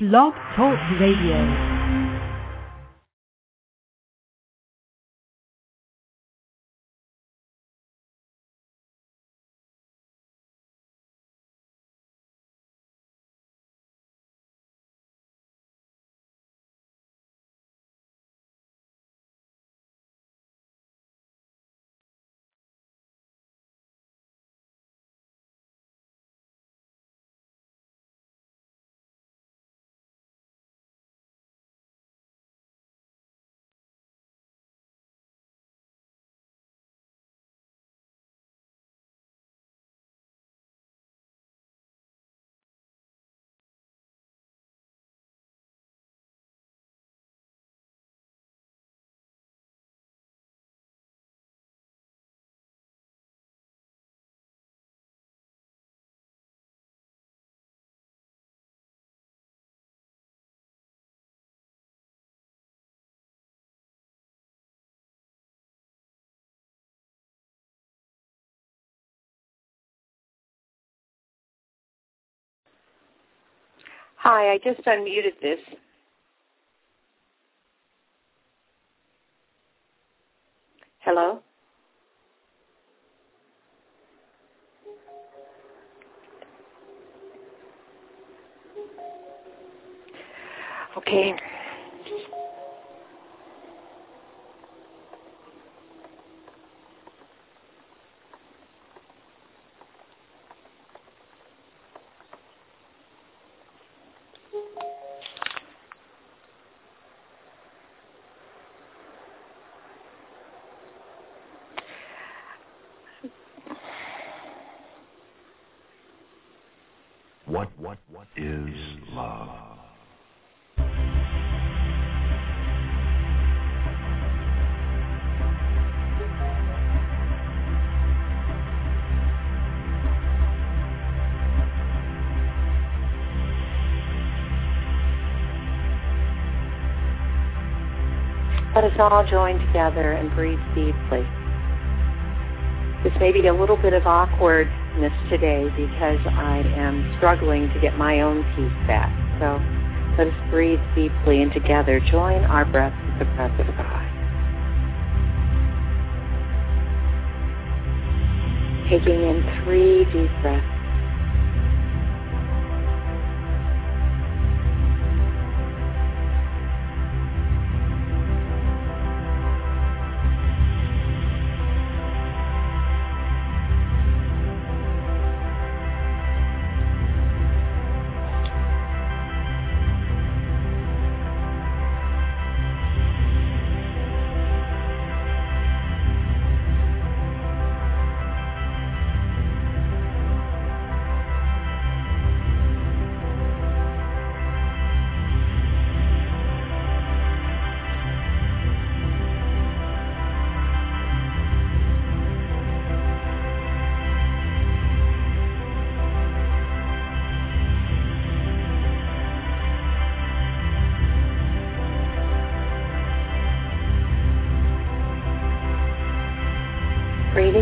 Blog Talk Radio. Hi, I just unmuted this. Hello? Okay. What what what is love? Let us all join together and breathe deeply. This may be a little bit of today because I am struggling to get my own peace back. So let us breathe deeply and together join our breath with the breath of God. Taking in three deep breaths.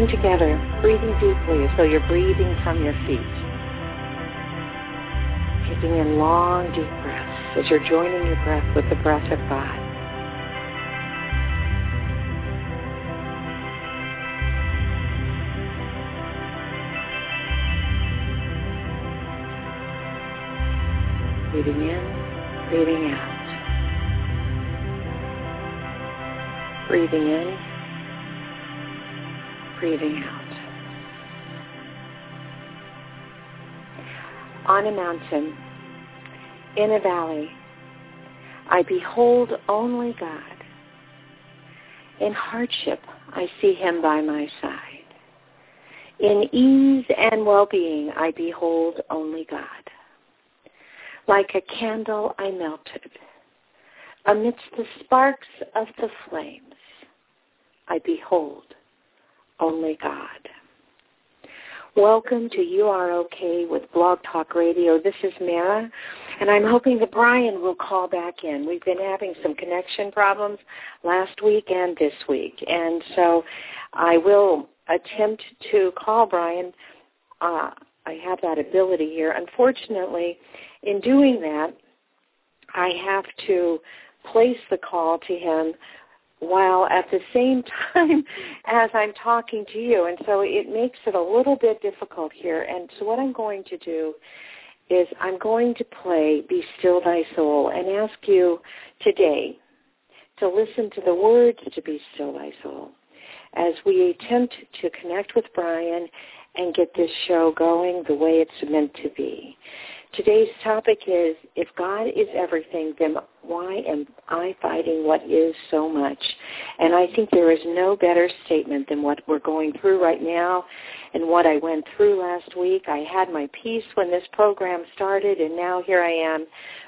Together, breathing deeply as though you're breathing from your feet. Taking in long, deep breaths as you're joining your breath with the breath of God. Breathing in, breathing out. Breathing in, breathing out. On a mountain, in a valley, I behold only God. In hardship, I see him by my side. In ease and well-being, I behold only God. Like a candle, I melted. Amidst the sparks of the flames, I behold only God. Welcome to You Are Okay with Blog Talk Radio. This is Mara, and I'm hoping that Brian will call back in. We've been having some connection problems last week and this week, and so I will attempt to call Brian. Uh, I have that ability here. Unfortunately, in doing that, I have to place the call to him while at the same time as I'm talking to you. And so it makes it a little bit difficult here. And so what I'm going to do is I'm going to play Be Still Thy Soul and ask you today to listen to the words to Be Still Thy Soul as we attempt to connect with Brian and get this show going the way it's meant to be. Today's topic is, if God is everything, then why am I fighting what is so much? And I think there is no better statement than what we're going through right now and what I went through last week. I had my peace when this program started, and now here I am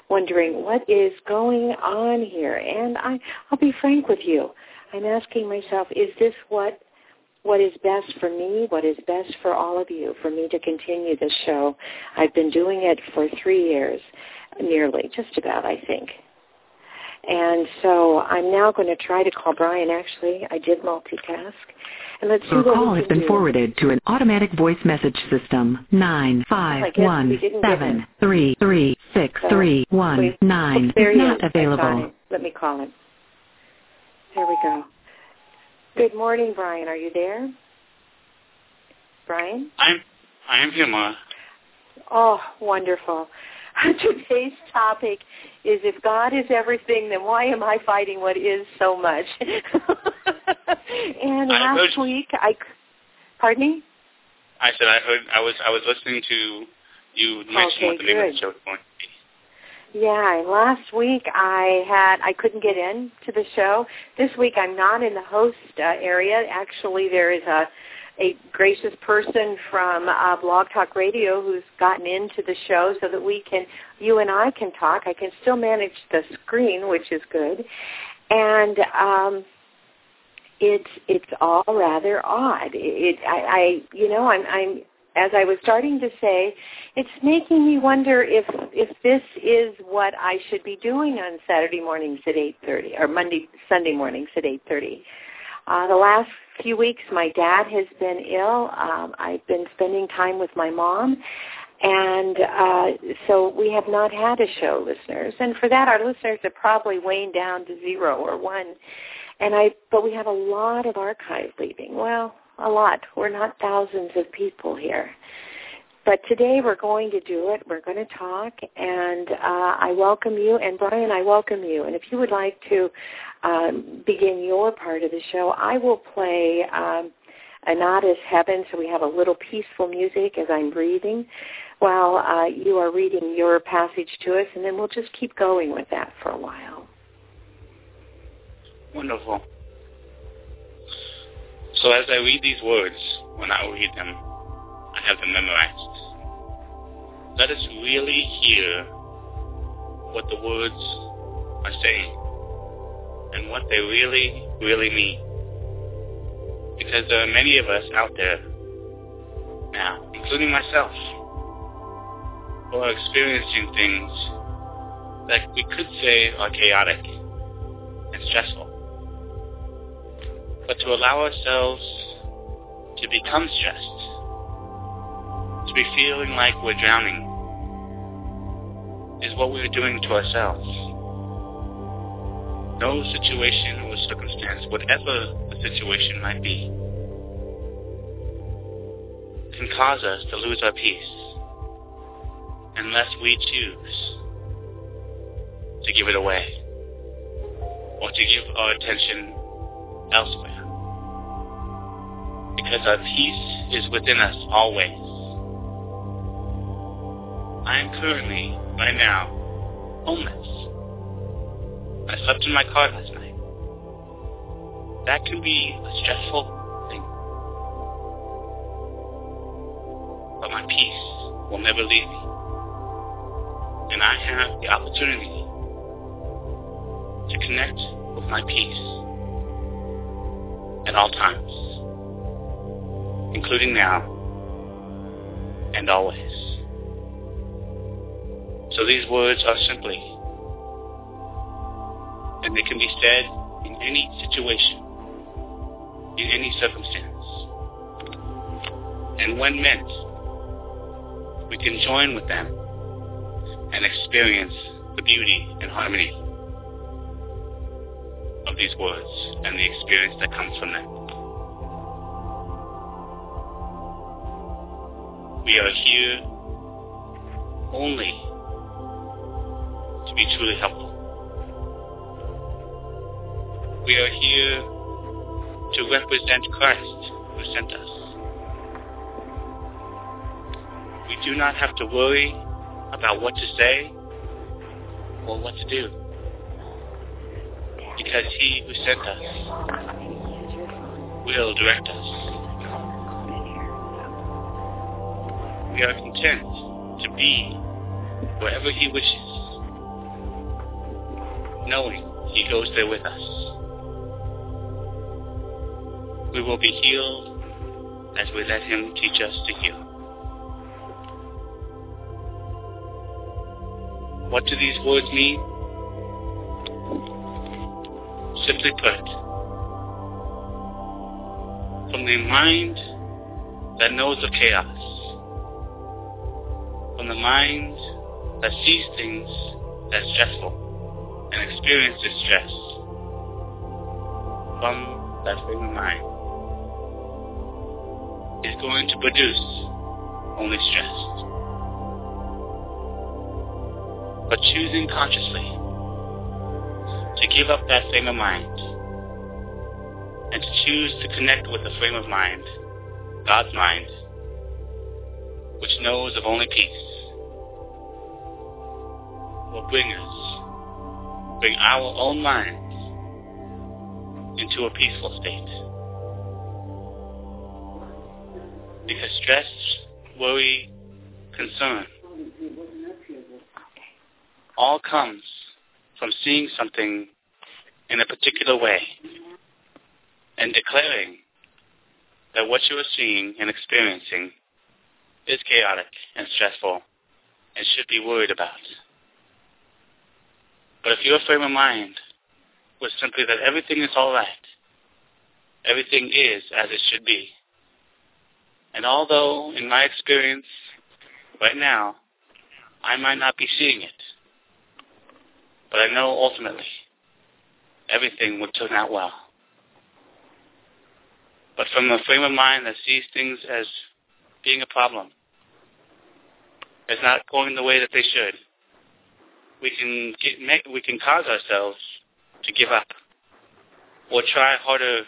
wondering what is going on here. And I, I'll be frank with you. I'm asking myself, is this what what is best for me, what is best for all of you, for me to continue this show. I've been doing it for three years, nearly, just about, I think. And so I'm now going to try to call Brian. Actually, I did multitask. And let's see Your what call has been do. forwarded to an automatic voice message system. Nine five one seven three three six three one nine Oh, he not is. Available. Let me call him. There we go. Good morning, Brian. Are you there? Brian? I'm I am here, Ma. Oh, wonderful. Today's topic is if God is everything, then why am I fighting what is so much? and I last heard- week, I, pardon me? I said I heard I was I was listening to you mention Okay, what the name of good. the show is going to be. Yeah, last week I had I couldn't get in to the show. This week I'm not in the host uh, area. Actually, there is a a gracious person from uh, Blog Talk Radio who's gotten into the show so that we can you and I can talk. I can still manage the screen, which is good, and um, it's it's all rather odd. It, it I, I you know I'm I'm as I was starting to say, it's making me wonder if if this is what I should be doing on Saturday mornings at 8:30 or Monday Sunday mornings at 8:30. Uh, the last few weeks, my dad has been ill. Um, I've been spending time with my mom, and uh, so we have not had a show, listeners. And for that, our listeners are probably weighing down to zero or one. And I, but we have a lot of archive leaving. Well, a lot. We're not thousands of people here. But today we're going to do it. We're going to talk, and uh, I welcome you. And Brian, I welcome you. And if you would like to um, begin your part of the show, I will play um, Anada's Heaven, so we have a little peaceful music as I'm breathing while uh, you are reading your passage to us, and then we'll just keep going with that for a while. Wonderful. So as I read these words, when I read them, I have them memorized. Let us really hear what the words are saying and what they really, really mean. Because there are many of us out there now, including myself, who are experiencing things that we could say are chaotic and stressful. But to allow ourselves to become stressed, to be feeling like we're drowning, is what we're doing to ourselves. No situation or circumstance, whatever the situation might be, can cause us to lose our peace unless we choose to give it away or to give our attention elsewhere. Because our peace is within us always. I am currently, right now, homeless. I slept in my car last night. That can be a stressful thing. But my peace will never leave me. And I have the opportunity to connect with my peace at all times, including now and always. So these words are simply, and they can be said in any situation, in any circumstance. And when meant, we can join with them and experience the beauty and harmony of these words and the experience that comes from them. We are here only to be truly helpful. We are here to represent Christ who sent us. We do not have to worry about what to say or what to do because he who sent us will direct us. We are content to be wherever he wishes, knowing he goes there with us. We will be healed as we let him teach us to heal. What do these words mean? Simply put, from the mind that knows of chaos, from the mind that sees things as stressful and experiences stress, from that frame of mind, is going to produce only stress. But choosing consciously to give up that frame of mind and to choose to connect with the frame of mind, God's mind, which knows of only peace, will bring us, bring our own minds into a peaceful state. Because stress, worry, concern all comes from seeing something in a particular way and declaring that what you are seeing and experiencing is chaotic and stressful and should be worried about. But if your frame of mind was simply that everything is all right, everything is as it should be, and although in my experience right now I might not be seeing it, but I know ultimately everything would turn out well. But from a frame of mind that sees things as being a problem, as not going the way that they should, we can get, make, we can cause ourselves to give up or try harder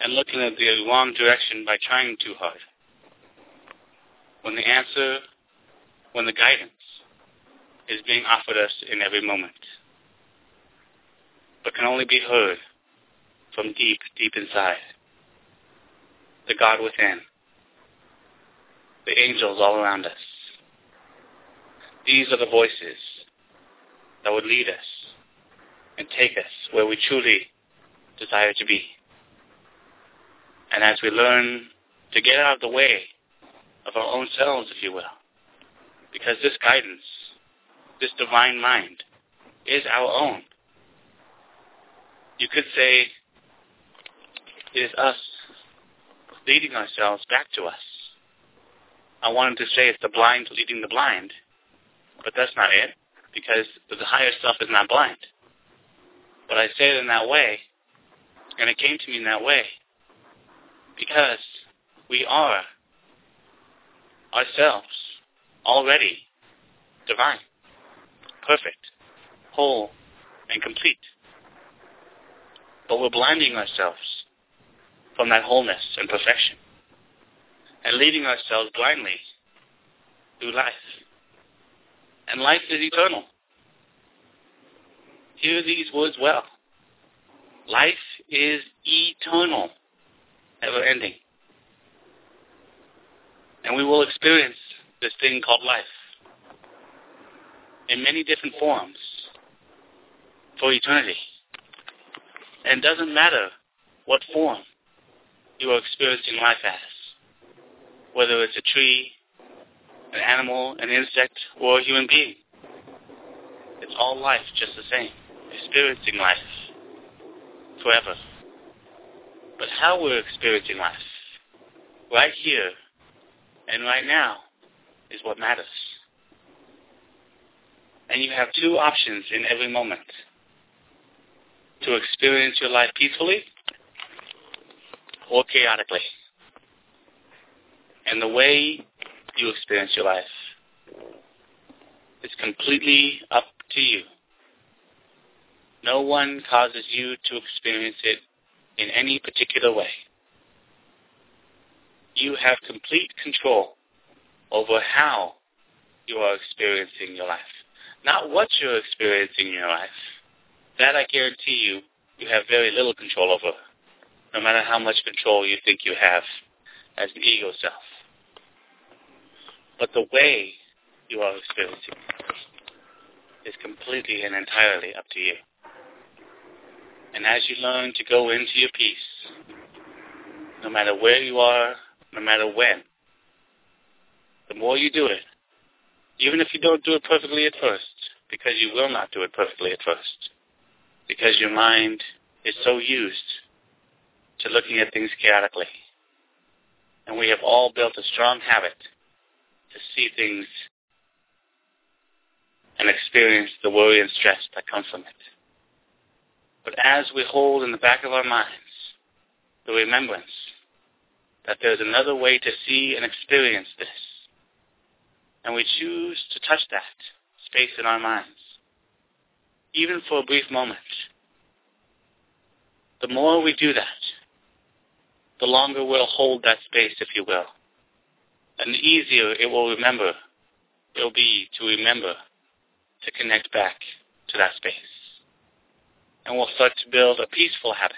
and looking at the wrong direction by trying too hard. When the answer, when the guidance is being offered us in every moment, but can only be heard from deep, deep inside. The God within. The angels all around us. These are the voices that would lead us and take us where we truly desire to be. And as we learn to get out of the way of our own selves, if you will, because this guidance this divine mind is our own. You could say it is us leading ourselves back to us. I wanted to say it's the blind leading the blind, but that's not it, because the higher self is not blind. But I say it in that way, and it came to me in that way, because we are ourselves already divine perfect, whole, and complete. But we're blinding ourselves from that wholeness and perfection and leading ourselves blindly through life. And life is eternal. Hear these words well. Life is eternal, ever ending. And we will experience this thing called life in many different forms for eternity. And it doesn't matter what form you are experiencing life as, whether it's a tree, an animal, an insect, or a human being. It's all life just the same, experiencing life forever. But how we're experiencing life, right here and right now, is what matters. And you have two options in every moment. To experience your life peacefully or chaotically. And the way you experience your life It's completely up to you. No one causes you to experience it in any particular way. You have complete control over how you are experiencing your life. Not what you're experiencing in your life. That I guarantee you, you have very little control over, no matter how much control you think you have as the ego self. But the way you are experiencing is completely and entirely up to you. And as you learn to go into your peace, no matter where you are, no matter when, the more you do it, even if you don't do it perfectly at first, because you will not do it perfectly at first, because your mind is so used to looking at things chaotically. And we have all built a strong habit to see things and experience the worry and stress that comes from it. But as we hold in the back of our minds the remembrance that there's another way to see and experience this, and we choose to touch that space in our minds, even for a brief moment, the more we do that, the longer we'll hold that space, if you will. And the easier it will remember, it'll be to remember to connect back to that space. And we'll start to build a peaceful habit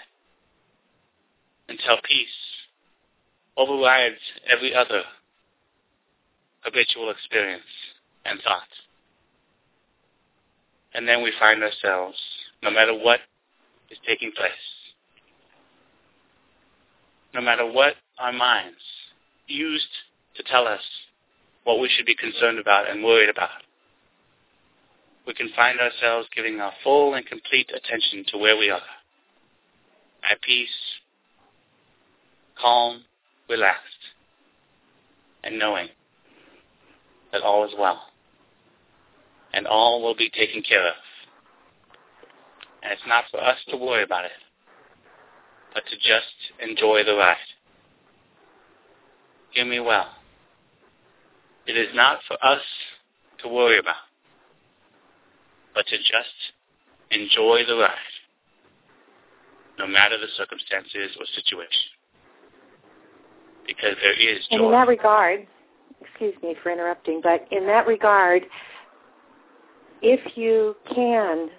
until peace overrides every other habitual experience and thought. And then we find ourselves, no matter what is taking place, no matter what our minds used to tell us what we should be concerned about and worried about, we can find ourselves giving our full and complete attention to where we are, at peace, calm, relaxed, and knowing that all is well and all will be taken care of. And it's not for us to worry about it, but to just enjoy the ride. Hear me well. It is not for us to worry about, but to just enjoy the ride, no matter the circumstances or situation. Because there is joy. And in that regard, excuse me for interrupting, but in that regard, if you can,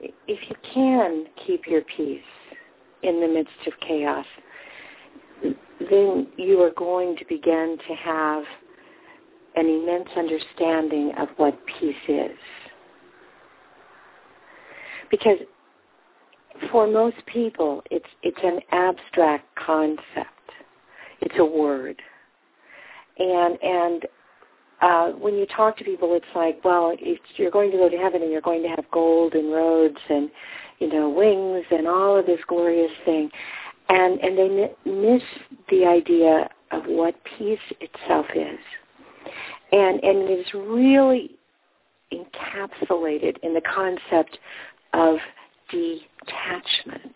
if you can keep your peace in the midst of chaos, then you are going to begin to have an immense understanding of what peace is. Because for most people, it's it's an abstract concept. It's a word, and and uh, when you talk to people, it's like, well, if you're going to go to heaven and you're going to have gold and roads and you know wings and all of this glorious thing, and and they miss the idea of what peace itself is, and and it is really encapsulated in the concept of detachment.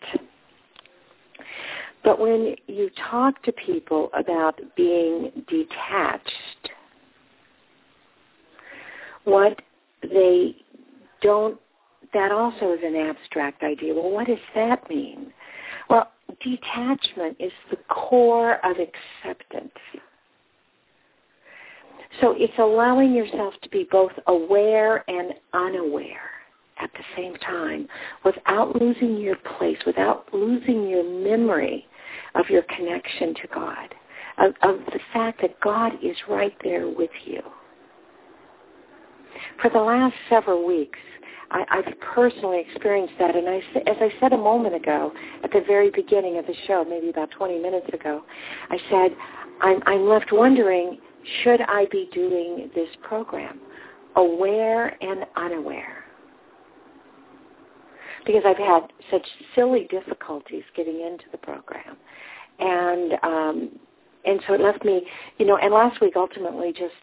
But when you talk to people about being detached, what they don't, that also is an abstract idea. Well, what does that mean? Detachment is the core of acceptance. So it's allowing yourself to be both aware and unaware at the same time without losing your place, without losing your memory of your connection to God, of, of the fact that God is right there with you. For the last several weeks, I, I've personally experienced that, and I, as I said a moment ago, at the very beginning of the show, maybe about 20 minutes ago, I said, I'm, I'm left wondering, should I be doing this program, aware and unaware? Because I've had such silly difficulties getting into the program, and um, and so it left me, you know. And last week, ultimately, just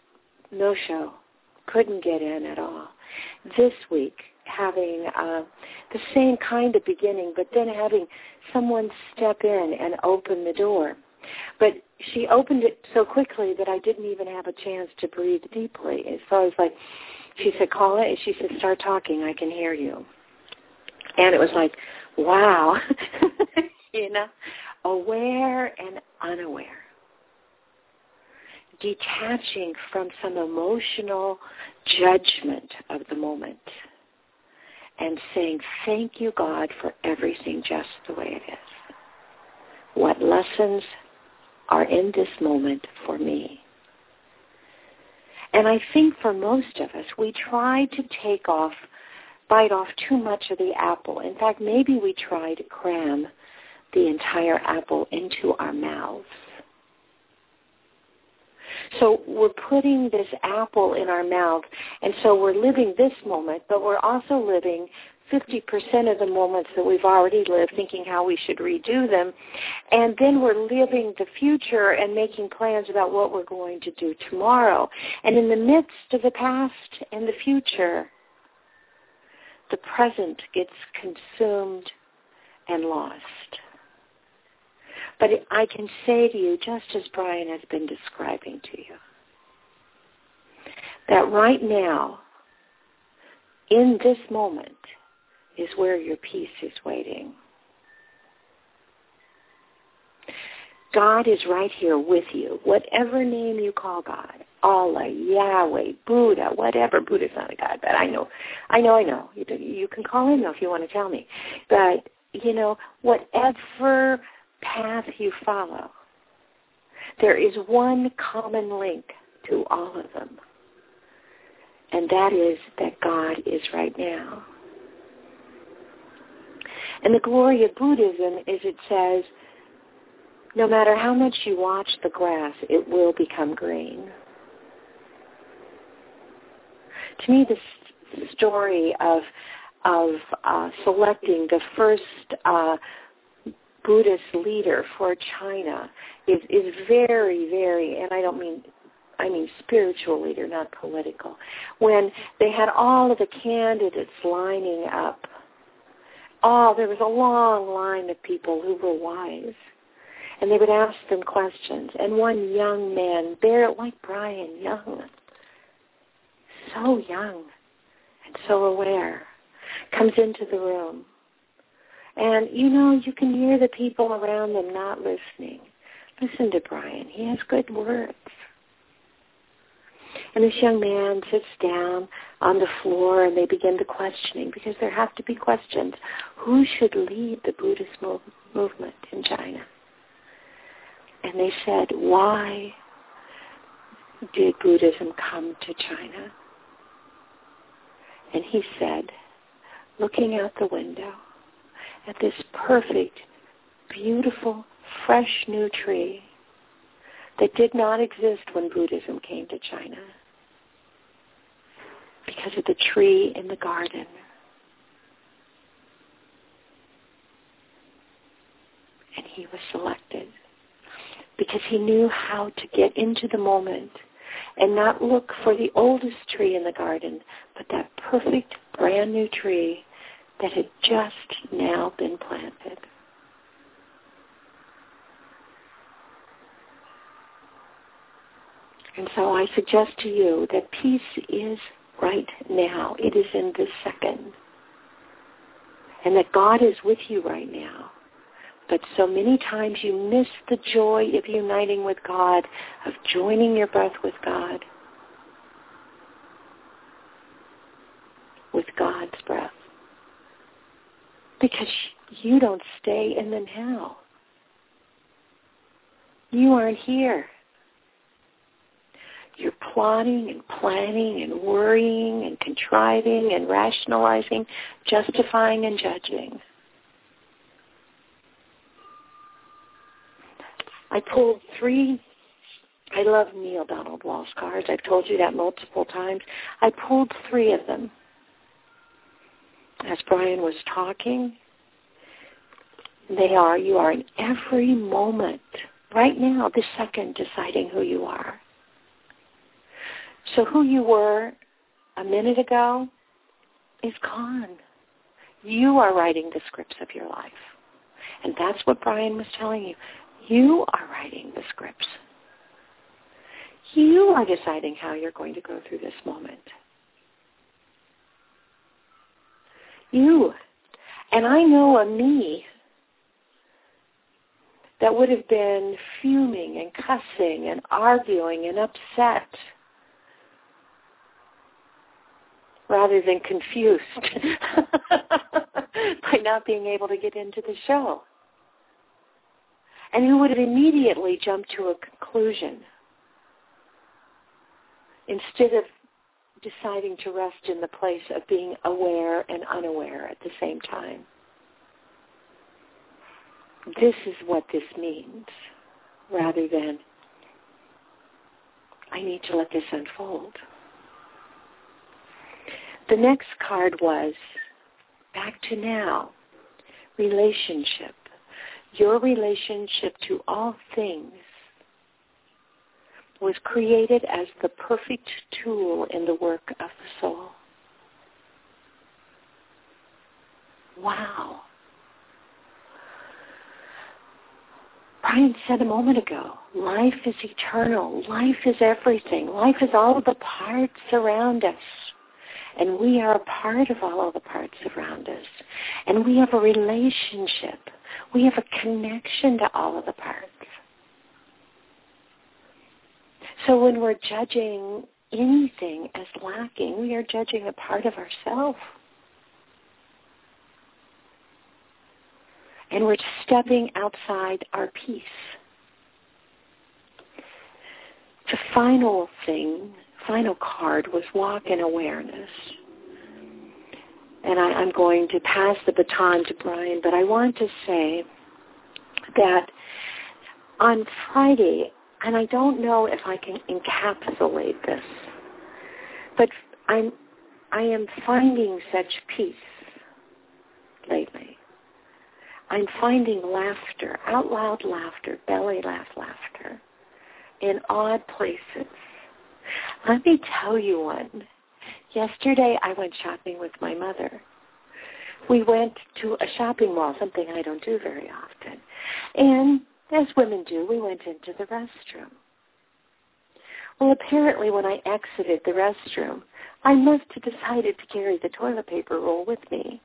no show couldn't get in at all. This week, having uh, the same kind of beginning, but then having someone step in and open the door. But she opened it so quickly that I didn't even have a chance to breathe deeply. So I was like, she said, call it. And she said, start talking. I can hear you. And it was like, wow, you know, aware and unaware. Detaching from some emotional judgment of the moment and saying, thank you, God, for everything just the way it is. What lessons are in this moment for me? And I think for most of us, we try to take off, bite off too much of the apple. In fact, maybe we try to cram the entire apple into our mouths. So we're putting this apple in our mouth, and so we're living this moment, but we're also living 50% of the moments that we've already lived, thinking how we should redo them. And then we're living the future and making plans about what we're going to do tomorrow. And in the midst of the past and the future, the present gets consumed and lost. But I can say to you, just as Brian has been describing to you, that right now, in this moment, is where your peace is waiting. God is right here with you. Whatever name you call God, Allah, Yahweh, Buddha, whatever. Buddha's not a God, but I know, I know, I know. You, can call him though if you want to tell me. But, you know, whatever path you follow, there is one common link to all of them. And that is that God is right now. And the glory of Buddhism is it says, no matter how much you watch the grass, it will become green. To me, the story of of uh, selecting the first uh, Buddhist leader for China is is very, very, and I don't mean I mean spiritual leader, not political. When they had all of the candidates lining up Oh, there was a long line of people who were wise. And they would ask them questions. And one young man, there like Brian, young, so young and so aware, comes into the room. And, you know, you can hear the people around them not listening. Listen to Brian. He has good words. And this young man sits down on the floor and they begin the questioning because there have to be questions. Who should lead the Buddhist mov- movement in China? And they said, why did Buddhism come to China? And he said, looking out the window at this perfect, beautiful, fresh new tree that did not exist when Buddhism came to China because of the tree in the garden. And he was selected because he knew how to get into the moment and not look for the oldest tree in the garden, but that perfect brand new tree that had just now been planted. And so I suggest to you that peace is right now. It is in this second. And that God is with you right now. But so many times you miss the joy of uniting with God, of joining your breath with God, with God's breath. Because you don't stay in the now. You aren't here you're plotting and planning and worrying and contriving and rationalizing, justifying and judging. I pulled three, I love Neale Donald Walsch cards. I've told you that multiple times. I pulled three of them. As Brian was talking, they are, you are in every moment, right now, this second, deciding who you are. So who you were a minute ago is gone. You are writing the scripts of your life. And that's what Brian was telling you. You are writing the scripts. You are deciding how you're going to go through this moment. You. And I know a me that would have been fuming and cussing and arguing and upset rather than confused by not being able to get into the show. And who would have immediately jumped to a conclusion instead of deciding to rest in the place of being aware and unaware at the same time. This is what this means, rather than I need to let this unfold. The next card was back to now, relationship. Your relationship to all things was created as the perfect tool in the work of the soul. Wow. Brian said a moment ago, life is eternal. Life is everything. Life is all of the parts around us. And we are a part of all of the parts around us. And we have a relationship. We have a connection to all of the parts. So when we're judging anything as lacking, we are judging a part of ourselves. And we're stepping outside our peace. The final thing, final card was walk in awareness. And I, am going to pass the baton to Brian, but I want to say that on Friday and I don't know if I can encapsulate this, but I'm I am finding such peace lately. I'm finding laughter, out loud laughter, belly laugh laughter in odd places. Let me tell you one. Yesterday I went shopping with my mother. We went to a shopping mall, something I don't do very often. And as women do, we went into the restroom. Well, apparently when I exited the restroom, I must have decided to carry the toilet paper roll with me.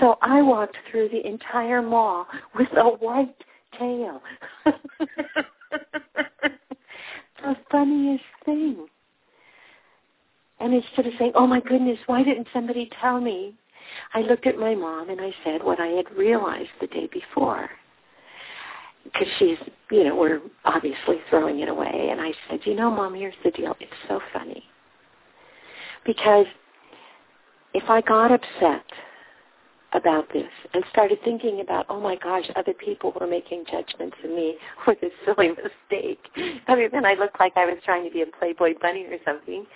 So I walked through the entire mall with a white tail. the funniest thing. And instead of saying, oh my goodness, why didn't somebody tell me? I looked at my mom and I said what I had realized the day before because she's, you know, we're obviously throwing it away. And I said, you know, Mom, here's the deal. It's so funny. Because if I got upset about this and started thinking about, oh my gosh, other people were making judgments of me for this silly mistake. I mean, then I looked like I was trying to be a Playboy bunny or something,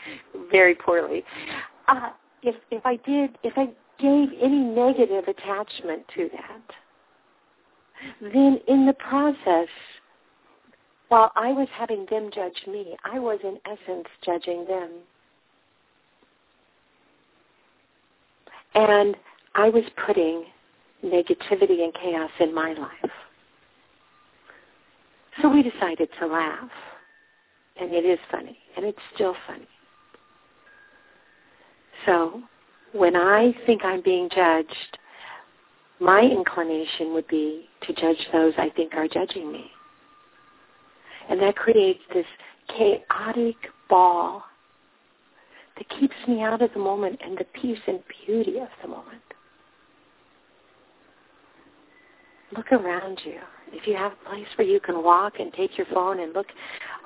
very poorly. Uh, if if I did, if I gave any negative attachment to that, then in the process, while I was having them judge me, I was in essence judging them. And I was putting negativity and chaos in my life. So we decided to laugh. And it is funny. And it's still funny. So when I think I'm being judged, my inclination would be to judge those I think are judging me. And that creates this chaotic ball that keeps me out of the moment and the peace and beauty of the moment. Look around you. If you have a place where you can walk and take your phone and look,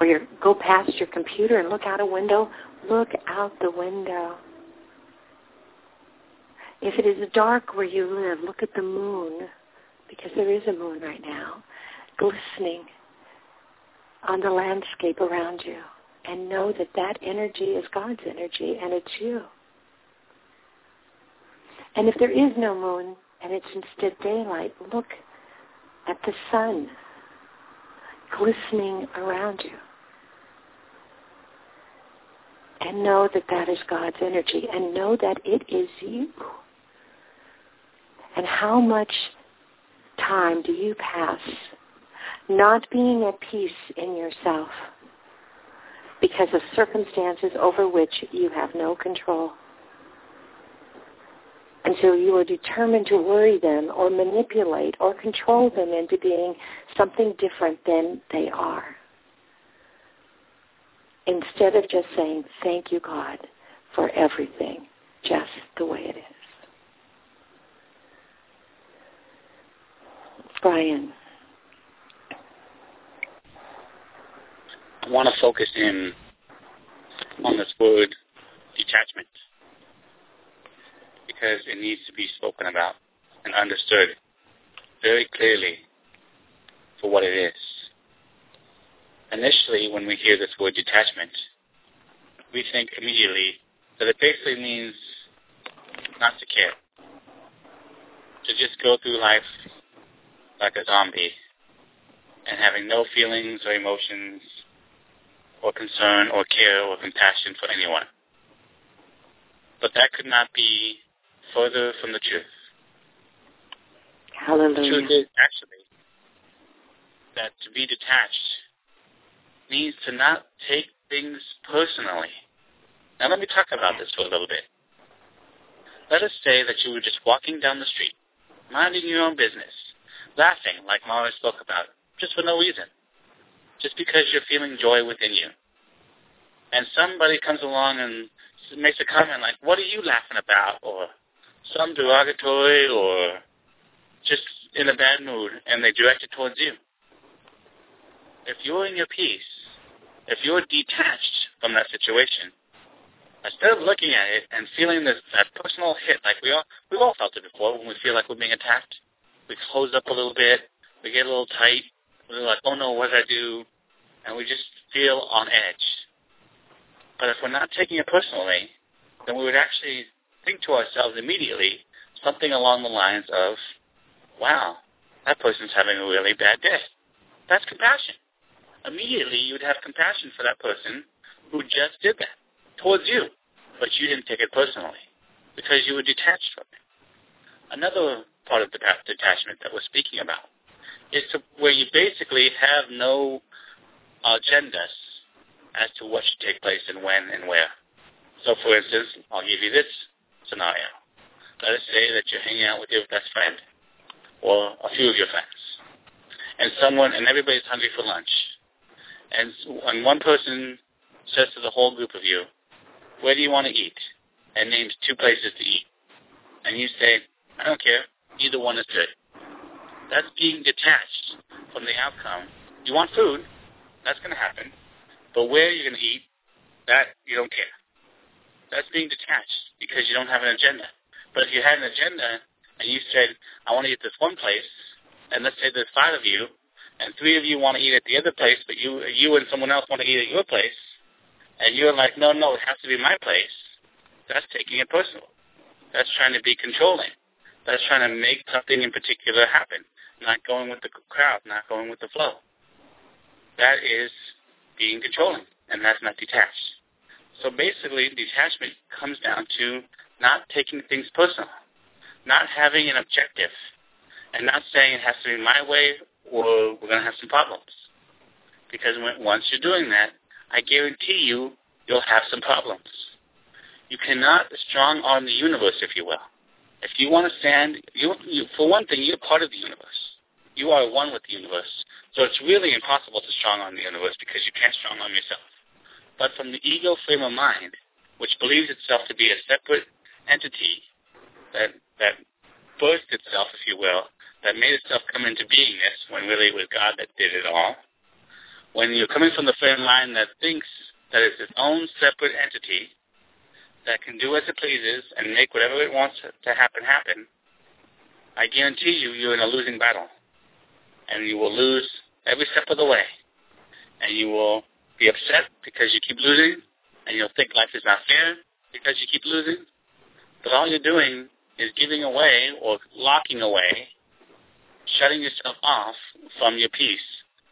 or you go past your computer and look out a window, look out the window. If it is dark where you live, look at the moon, because there is a moon right now, glistening on the landscape around you. And know that that energy is God's energy, and it's you. And if there is no moon, and it's instead daylight, look at the sun glistening around you. and know that that is God's energy and know that it is you. And how much time do you pass not being at peace in yourself because of circumstances over which you have no control? Until you are determined to worry them or manipulate or control them into being something different than they are instead of just saying, thank you, God, for everything, just the way it is. Brian. I want to focus in on this word detachment because it needs to be spoken about and understood very clearly for what it is initially, when we hear this word detachment, we think immediately that it basically means not to care, to just go through life like a zombie and having no feelings or emotions or concern or care or compassion for anyone. But that could not be further from the truth. Hallelujah. The truth is actually that to be detached means to not take things personally. Now let me talk about this for a little bit. Let us say that you were just walking down the street, minding your own business, laughing like Mara spoke about, just for no reason, just because you're feeling joy within you. And somebody comes along and makes a comment like, what are you laughing about? Or some derogatory or just in a bad mood, and they direct it towards you if you're in your peace, if you're detached from that situation, instead of looking at it and feeling this that personal hit, like we all we've all felt it before when we feel like we're being attacked, we close up a little bit, we get a little tight, we're like, oh no, what did I do? And we just feel on edge. But if we're not taking it personally, then we would actually think to ourselves immediately something along the lines of, wow, that person's having a really bad day. That's compassion immediately you would have compassion for that person who just did that towards you, but you didn't take it personally because you were detached from it. Another part of the detachment that we're speaking about is to, where you basically have no agendas as to what should take place and when and where. So, for instance, I'll give you this scenario. Let us say that you're hanging out with your best friend or a few of your friends, and someone and everybody's hungry for lunch, and when one person says to the whole group of you, where do you want to eat? And names two places to eat. And you say, I don't care. Either one is good. That's being detached from the outcome. You want food. That's going to happen. But where you're going to eat, that you don't care. That's being detached because you don't have an agenda. But if you had an agenda and you said, I want to eat this one place, and let's say there's five of you, and three of you want to eat at the other place, but you you and someone else want to eat at your place, and you're like, no, no, it has to be my place. That's taking it personal. That's trying to be controlling. That's trying to make something in particular happen, not going with the crowd, not going with the flow. That is being controlling, and that's not detached. So basically, detachment comes down to not taking things personal, not having an objective, and not saying it has to be my way or we're going to have some problems. Because when, once you're doing that, I guarantee you, you'll have some problems. You cannot strong arm the universe, if you will. If you want to stand, you, you, for one thing, you're part of the universe. You are one with the universe. So it's really impossible to strong arm the universe because you can't strong arm yourself. But from the ego frame of mind, which believes itself to be a separate entity that, that birthed itself, if you will, that made itself come into beingness when really it was God that did it all. When you're coming from the frame line that thinks that it's its own separate entity that can do as it pleases and make whatever it wants to happen happen, I guarantee you you're in a losing battle. And you will lose every step of the way. And you will be upset because you keep losing, and you'll think life is not fair because you keep losing. But all you're doing is giving away or locking away shutting yourself off from your peace,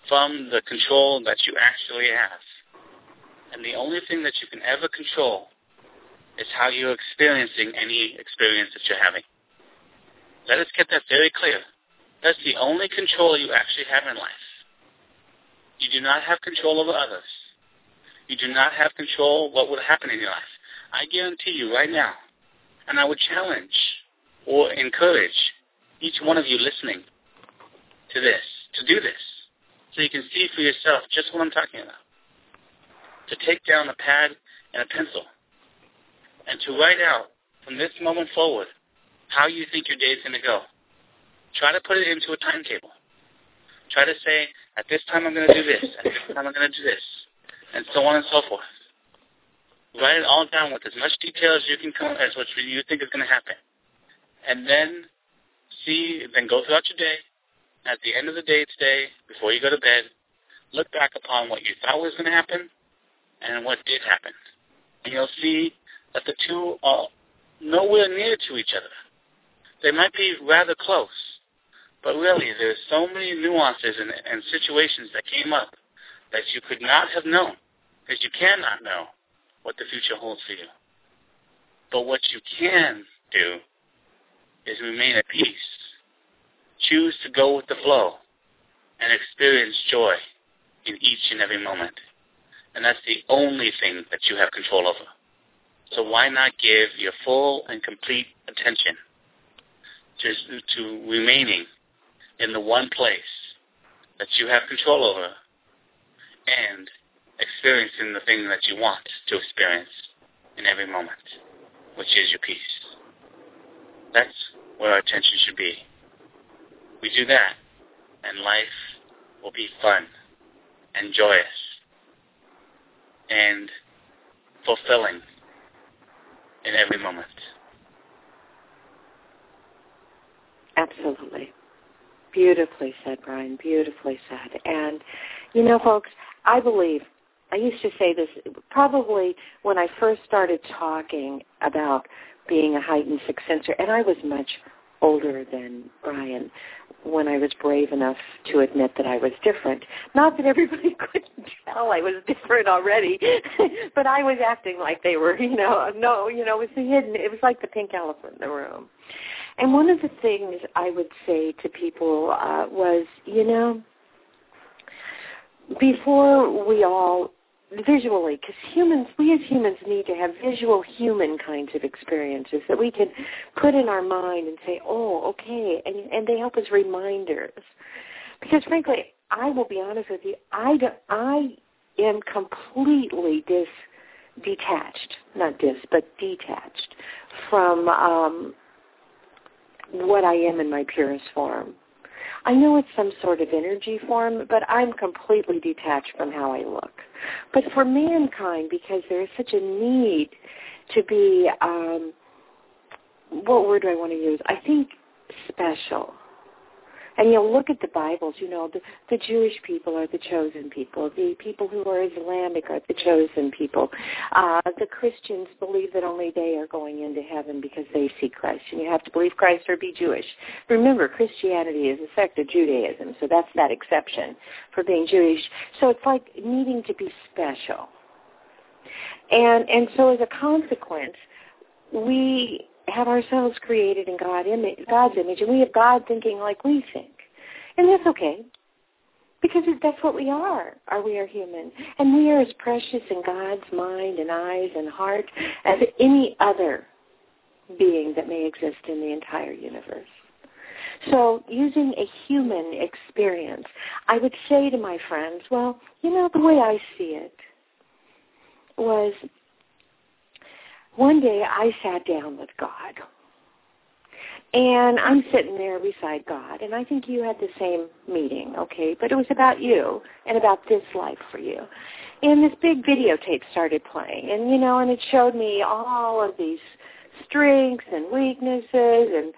from the control that you actually have. And the only thing that you can ever control is how you're experiencing any experience that you're having. Let us get that very clear. That's the only control you actually have in life. You do not have control over others. You do not have control what will happen in your life. I guarantee you right now, and I would challenge or encourage each one of you listening to this, to do this, so you can see for yourself just what I'm talking about. To take down a pad and a pencil and to write out from this moment forward how you think your day is going to go. Try to put it into a timetable. Try to say, at this time I'm going to do this, at this time I'm going to do this, and so on and so forth. Write it all down with as much detail as you can come as what you think is going to happen. And then see, then go throughout your day. At the end of the day today, before you go to bed, look back upon what you thought was going to happen and what did happen. And you'll see that the two are nowhere near to each other. They might be rather close, but really there's so many nuances and, and situations that came up that you could not have known, because you cannot know what the future holds for you. But what you can do is remain at peace. Choose to go with the flow and experience joy in each and every moment. And that's the only thing that you have control over. So why not give your full and complete attention to, to remaining in the one place that you have control over and experiencing the thing that you want to experience in every moment, which is your peace. That's where our attention should be. We do that, and life will be fun and joyous and fulfilling in every moment. Absolutely. Beautifully said, Brian. Beautifully said. And, you know, folks, I believe, I used to say this probably when I first started talking about being a heightened sixth sensor, and I was much older than Brian when I was brave enough to admit that I was different. Not that everybody couldn't tell I was different already, but I was acting like they were, you know, no, you know, it was the hidden. It was like the pink elephant in the room. And one of the things I would say to people uh, was, you know, before we all visually, because humans, we as humans need to have visual human kinds of experiences that we can put in our mind and say, oh, okay, and, and they help as reminders. Because frankly, I will be honest with you, I, do, I am completely dis, detached, not dis, but detached from um, what I am in my purest form. I know it's some sort of energy form, but I'm completely detached from how I look. But for mankind, because there is such a need to be, um, what word do I want to use? I think special. And you'll look at the Bibles, you know, the, the Jewish people are the chosen people. The people who are Islamic are the chosen people. Uh, the Christians believe that only they are going into heaven because they see Christ. And you have to believe Christ or be Jewish. Remember, Christianity is a sect of Judaism, so that's that exception for being Jewish. So it's like needing to be special. And and so as a consequence, we have ourselves created in God image, God's image, and we have God thinking like we think. And that's okay. Because that's what we are, are we are human. And we are as precious in God's mind and eyes and heart as any other being that may exist in the entire universe. So using a human experience, I would say to my friends, well, you know, the way I see it was one day I sat down with God. And I'm sitting there beside God, and I think you had the same meeting, okay? But it was about you and about this life for you. And this big videotape started playing, and you know, and it showed me all of these strengths and weaknesses and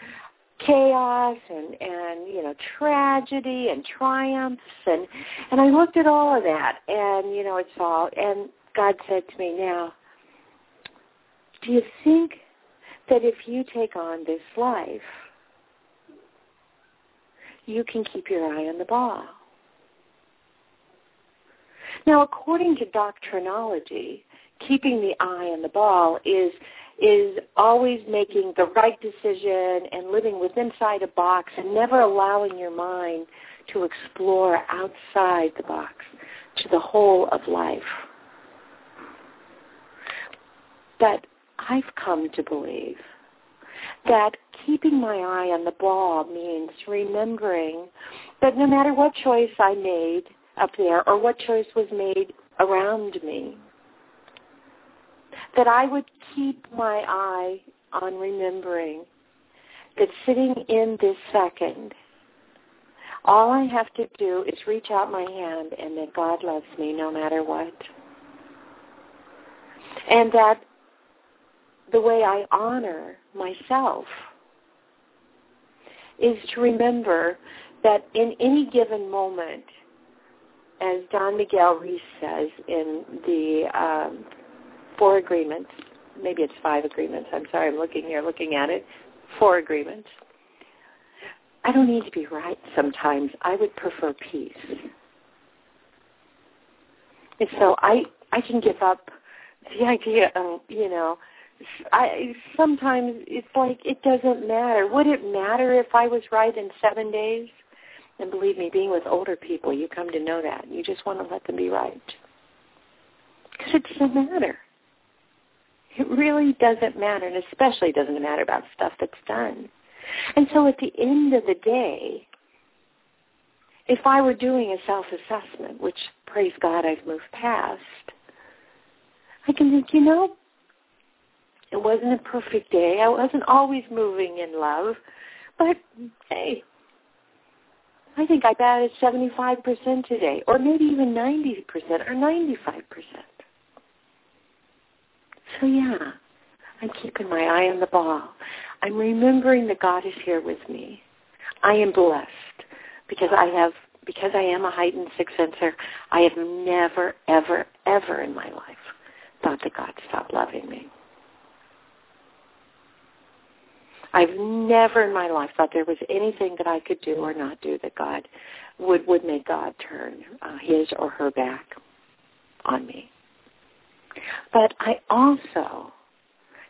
chaos and and you know tragedy and triumphs and and I looked at all of that and you know it's all and God said to me now do you think that if you take on this life, you can keep your eye on the ball? Now, according to doctrinology, keeping the eye on the ball is is always making the right decision and living within inside a box and never allowing your mind to explore outside the box to the whole of life. But I've come to believe that keeping my eye on the ball means remembering that no matter what choice I made up there or what choice was made around me, that I would keep my eye on remembering that sitting in this second, all I have to do is reach out my hand and that God loves me no matter what. And that the way I honor myself is to remember that in any given moment, as Don Miguel Ruiz says in the um, four agreements, maybe it's five agreements, I'm sorry, I'm looking here, looking at it, four agreements. I don't need to be right sometimes. I would prefer peace. And so I I can give up the idea of, you know, I sometimes it's like it doesn't matter. Would it matter if I was right in seven days? And believe me, being with older people, you come to know that. You just want to let them be right. Because it doesn't matter. It really doesn't matter, and especially doesn't matter about stuff that's done. And so at the end of the day, if I were doing a self-assessment, which, praise God, I've moved past, I can think, you know, it wasn't a perfect day. I wasn't always moving in love. But, hey, I think I batted 75% today, or maybe even 90% or 95%. So, yeah, I'm keeping my eye on the ball. I'm remembering that God is here with me. I am blessed because I have because I am a heightened sixth sensor, I have never, ever, ever in my life thought that God stopped loving me. I've never in my life thought there was anything that I could do or not do that God would would make God turn uh, his or her back on me. But I also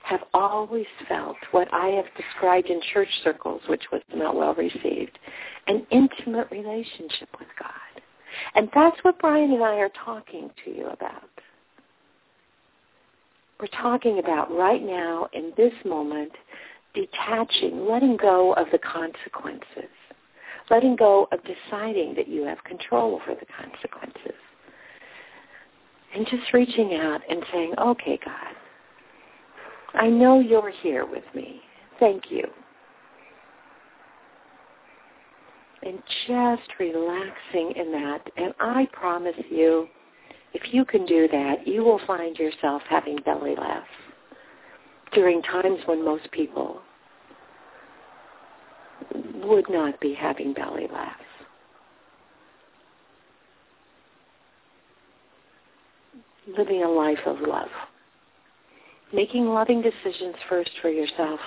have always felt what I have described in church circles, which was not well received, an intimate relationship with God. And that's what Brian and I are talking to you about. We're talking about right now in this moment detaching, letting go of the consequences, letting go of deciding that you have control over the consequences, and just reaching out and saying, okay, God, I know you're here with me. Thank you. And just relaxing in that. And I promise you, if you can do that, you will find yourself having belly laughs during times when most people would not be having belly laughs. Living a life of love. Making loving decisions first for yourself.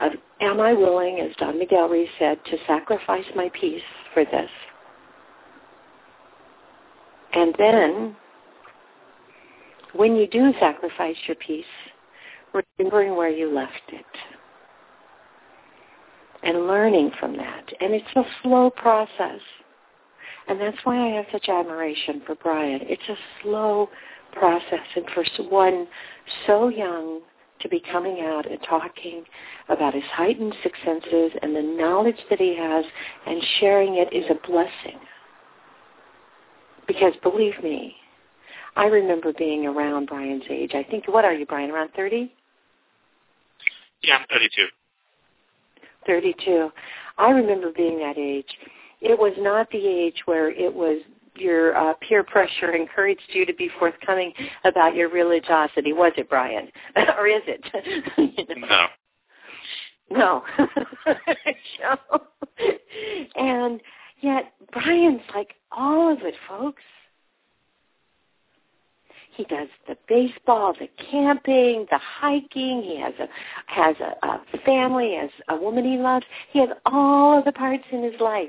Uh, am I willing, as Don Miguel Ruiz said, to sacrifice my peace for this? And then, when you do sacrifice your peace, remembering where you left it and learning from that. And it's a slow process. And that's why I have such admiration for Brian. It's a slow process. And for one so young to be coming out and talking about his heightened six senses and the knowledge that he has and sharing it is a blessing. Because believe me, I remember being around Brian's age. I think, what are you, Brian, around 30? Yeah, I'm 32. 32. I remember being that age. It was not the age where it was your uh, peer pressure encouraged you to be forthcoming about your religiosity, was it, Brian? or is it? you know? No. No. and yet Brian's like all of it, folks. He does the baseball, the camping, the hiking. He has a has a, a family, has a woman he loves. He has all of the parts in his life.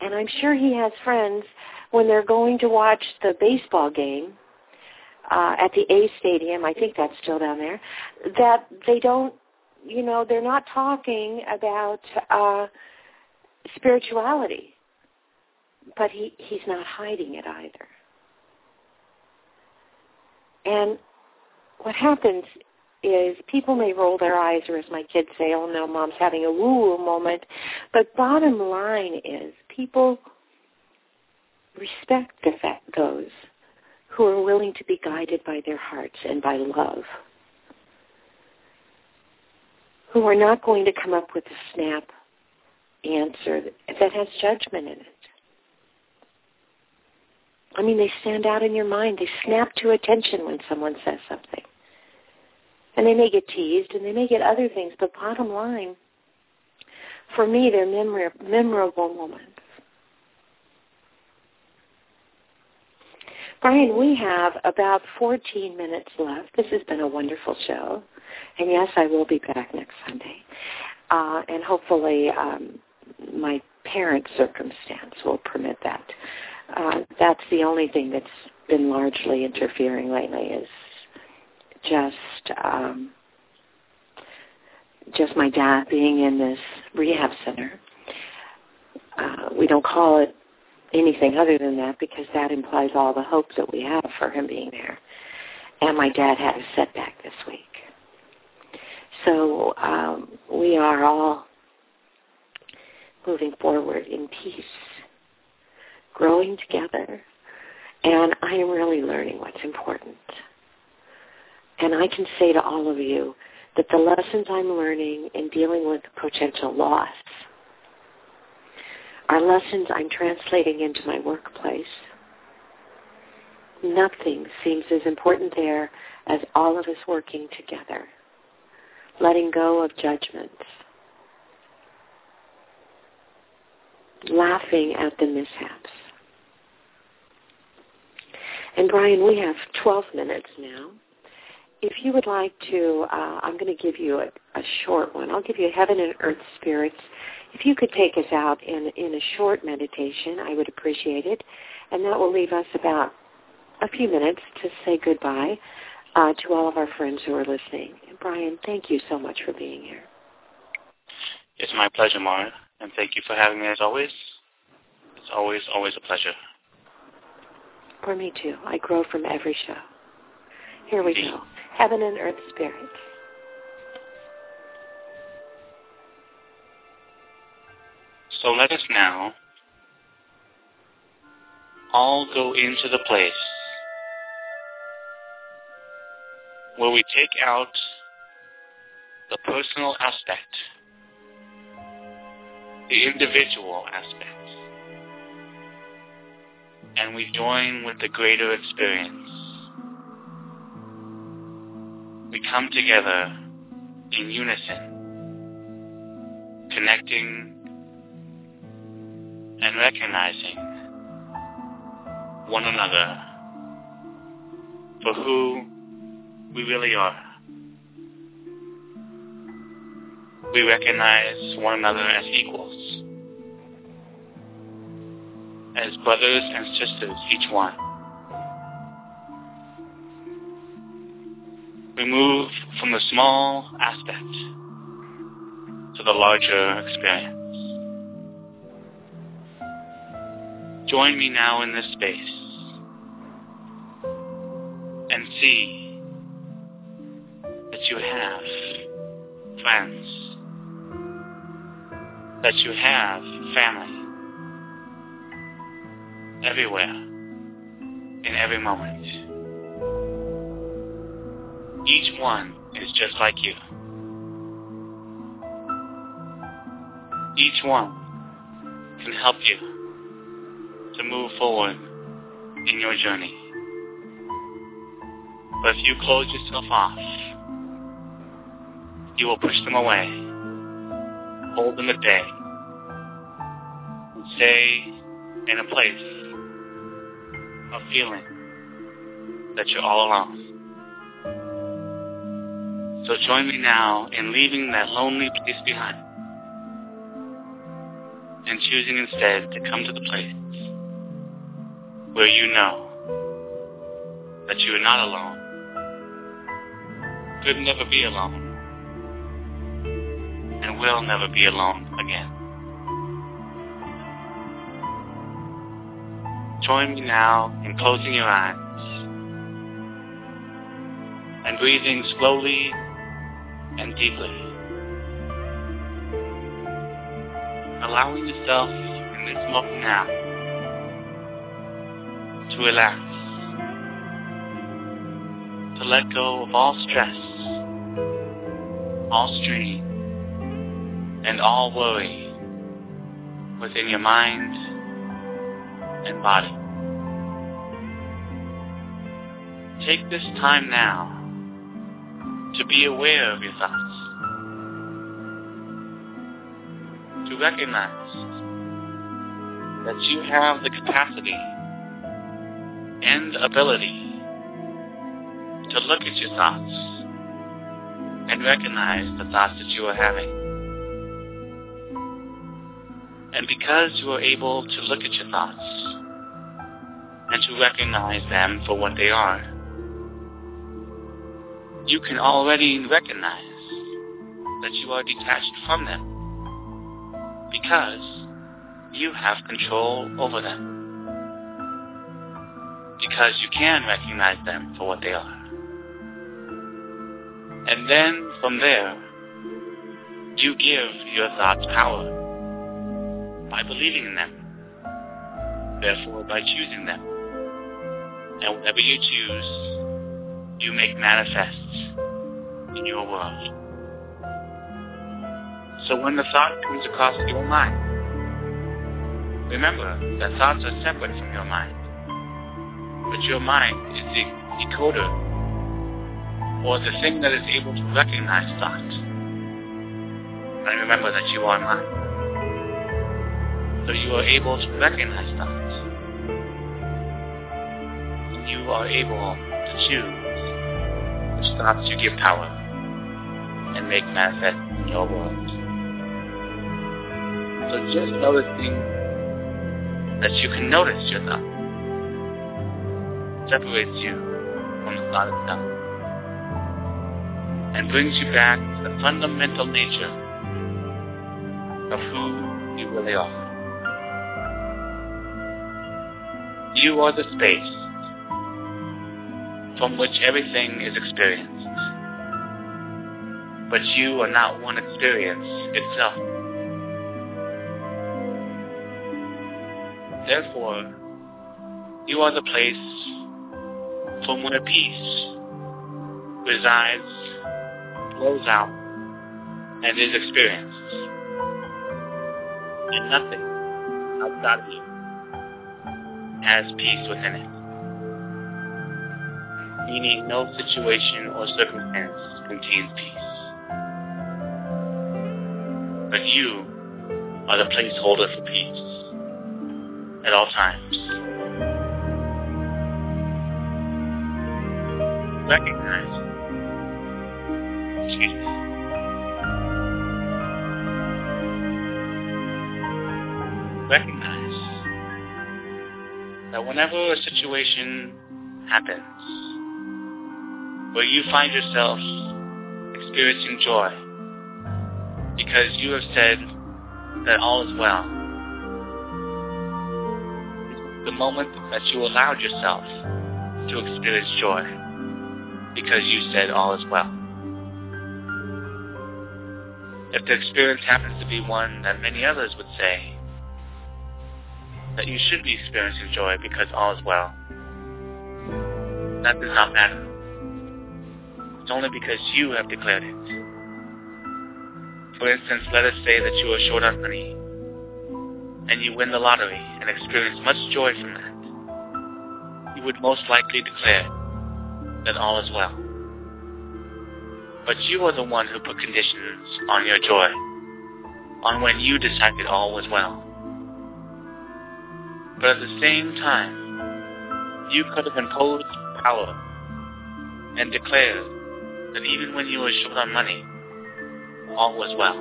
And I'm sure he has friends when they're going to watch the baseball game uh, at the A Stadium, I think that's still down there, that they don't, you know, they're not talking about uh, spirituality. But he, he's not hiding it either. And what happens is people may roll their eyes or as my kids say, oh no, mom's having a woo-woo moment. But bottom line is people respect the fact, those who are willing to be guided by their hearts and by love, who are not going to come up with a snap answer that has judgment in it. I mean, they stand out in your mind. They snap to attention when someone says something. And they may get teased and they may get other things, but bottom line, for me, they're memor- memorable moments. Brian, we have about 14 minutes left. This has been a wonderful show. And yes, I will be back next Sunday. Uh, and hopefully um, my parents' circumstance will permit that. Uh, that's the only thing that's been largely interfering lately is just um, just my dad being in this rehab center. Uh, we don't call it anything other than that because that implies all the hope that we have for him being there. And my dad had a setback this week. So um, we are all moving forward in peace, growing together, and I am really learning what's important. And I can say to all of you that the lessons I'm learning in dealing with potential loss are lessons I'm translating into my workplace. Nothing seems as important there as all of us working together, letting go of judgments, laughing at the mishaps. And Brian, we have 12 minutes now. If you would like to, uh, I'm going to give you a, a short one. I'll give you Heaven and Earth Spirits. If you could take us out in, in a short meditation, I would appreciate it. And that will leave us about a few minutes to say goodbye uh, to all of our friends who are listening. And Brian, thank you so much for being here. It's my pleasure, Mara, and thank you for having me as always. It's always, always a pleasure. For me too. I grow from every show. Here we go. Heaven and Earth Spirits. So let us now all go into the place where we take out the personal aspect, the individual aspect, and we join with the greater experience. We come together in unison, connecting and recognizing one another for who we really are. We recognize one another as equals, as brothers and sisters, each one. We move from the small aspect to the larger experience. Join me now in this space and see that you have friends, that you have family everywhere, in every moment. Each one is just like you. Each one can help you to move forward in your journey. But if you close yourself off, you will push them away, hold them at bay, and stay in a place of feeling that you're all alone. So join me now in leaving that lonely place behind and choosing instead to come to the place where you know that you are not alone, could never be alone, and will never be alone again. Join me now in closing your eyes and breathing slowly and deeply. Allowing yourself in this moment now to relax, to let go of all stress, all strain, and all worry within your mind and body. Take this time now to be aware of your thoughts, to recognize that you have the capacity and ability to look at your thoughts and recognize the thoughts that you are having. And because you are able to look at your thoughts and to recognize them for what they are, you can already recognize that you are detached from them because you have control over them. Because you can recognize them for what they are. And then from there, you give your thoughts power by believing in them. Therefore, by choosing them. And whatever you choose, you make manifest in your world. So when the thought comes across your mind, remember that thoughts are separate from your mind. But your mind is the decoder or the thing that is able to recognize thought. And remember that you are mind. So you are able to recognize. And you are able to choose which thoughts you give power and make manifest in your world. So just noticing that you can notice your thoughts separates you from the thought itself and brings you back to the fundamental nature of who you really are. You are the space from which everything is experienced. But you are not one experience itself. Therefore, you are the place from where peace resides, flows out, and is experienced. And nothing outside of you has peace within it meaning no situation or circumstance contains peace. But you are the placeholder for peace at all times. Recognize. Me. Recognize that whenever a situation happens, where you find yourself experiencing joy because you have said that all is well. the moment that you allowed yourself to experience joy because you said all is well. If the experience happens to be one that many others would say that you should be experiencing joy because all is well, that does not matter. It's only because you have declared it. For instance, let us say that you are short on money, and you win the lottery and experience much joy from that. You would most likely declare that all is well. But you are the one who put conditions on your joy, on when you decided all was well. But at the same time, you could have imposed power and declared that even when you were short on money, all was well.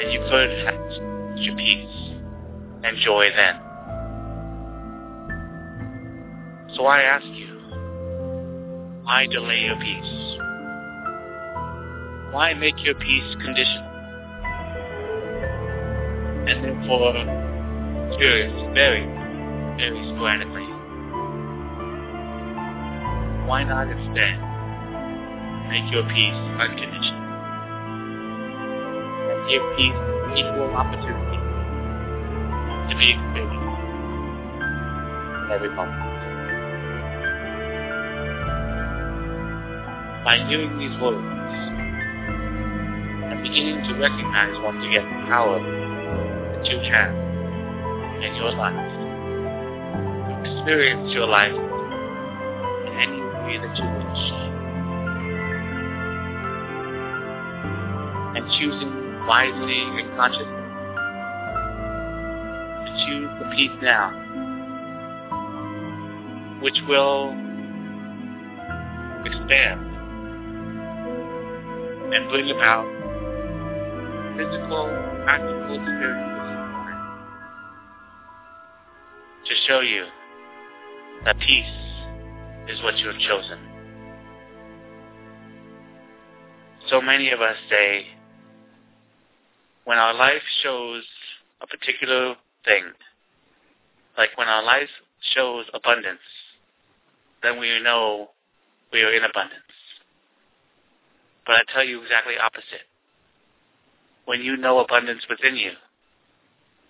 And you could have your peace and joy then. So I ask you, why delay your peace? Why make your peace conditional? And therefore experience very, very sporadically. Why not instead make your peace unconditional? And give peace equal opportunity to be experienced in every moment. By hearing these words and beginning to recognize once again the power that you have in your life, experience your life in any way that you wish. And choosing wisely and consciously. To choose the peace now, which will expand and bring about physical, practical experiences show you that peace is what you have chosen. So many of us say, when our life shows a particular thing, like when our life shows abundance, then we know we are in abundance. But I tell you exactly opposite. When you know abundance within you,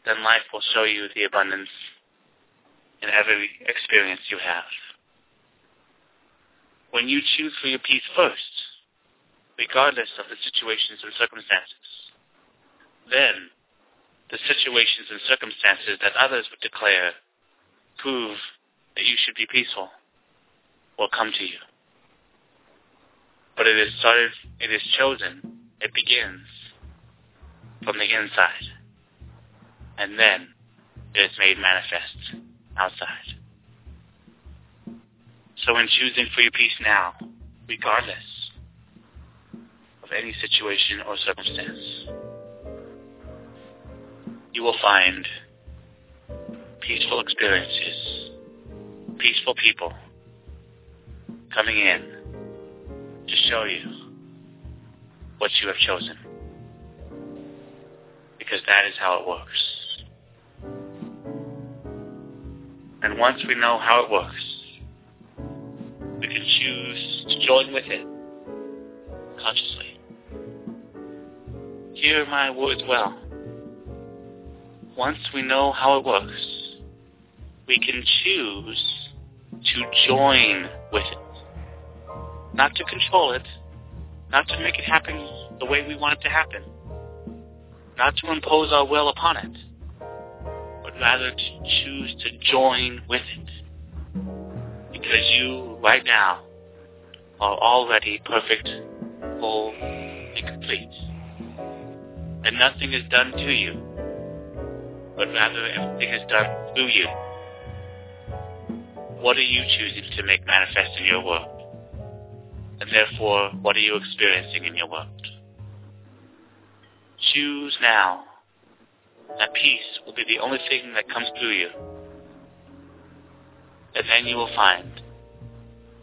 then life will show you the abundance in every experience you have. When you choose for your peace first, regardless of the situations and circumstances, then the situations and circumstances that others would declare prove that you should be peaceful will come to you. But it is started, it is chosen, it begins from the inside, and then it is made manifest outside. So in choosing for your peace now, regardless of any situation or circumstance, you will find peaceful experiences, peaceful people coming in to show you what you have chosen. Because that is how it works. And once we know how it works, we can choose to join with it consciously. Hear my words well. Once we know how it works, we can choose to join with it not to control it, not to make it happen the way we want it to happen, not to impose our will upon it, rather to choose to join with it. Because you, right now, are already perfect, whole, and complete. And nothing is done to you, but rather everything is done through you. What are you choosing to make manifest in your world? And therefore, what are you experiencing in your world? Choose now. That peace will be the only thing that comes through you. And then you will find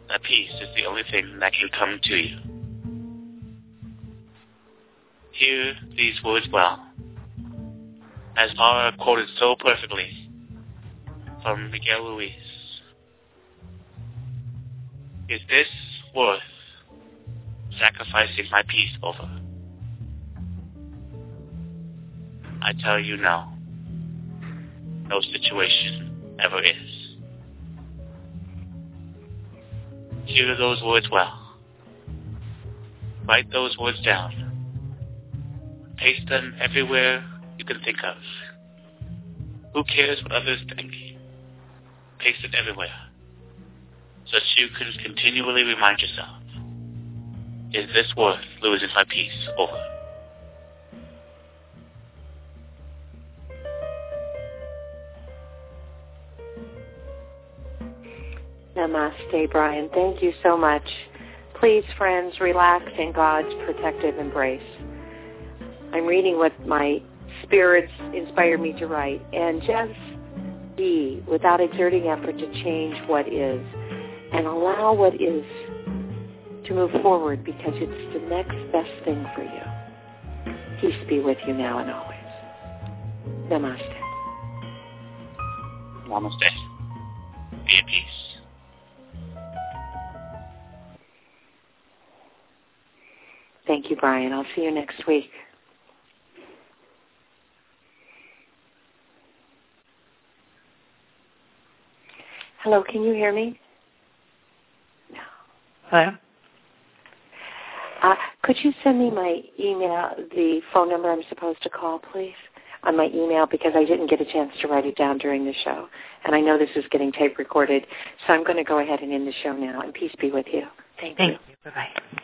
that peace is the only thing that can come to you. Hear these words well, as are quoted so perfectly from Miguel Ruiz. Is this worth sacrificing my peace over. I tell you no. No situation ever is. Hear those words well. Write those words down. Paste them everywhere you can think of. Who cares what others think? Paste it everywhere so that you can continually remind yourself is this worth losing my peace over? Namaste, Brian. Thank you so much. Please, friends, relax in God's protective embrace. I'm reading what my spirits inspired me to write. And just be without exerting effort to change what is and allow what is to move forward because it's the next best thing for you. Peace be with you now and always. Namaste. Namaste. Be at peace. Thank you, Brian. I'll see you next week. Hello, can you hear me? No. Hello? Uh, could you send me my email, the phone number I'm supposed to call, please, on my email because I didn't get a chance to write it down during the show. And I know this is getting tape recorded, so I'm going to go ahead and end the show now. And peace be with you. Thank, Thank you. you. Bye-bye.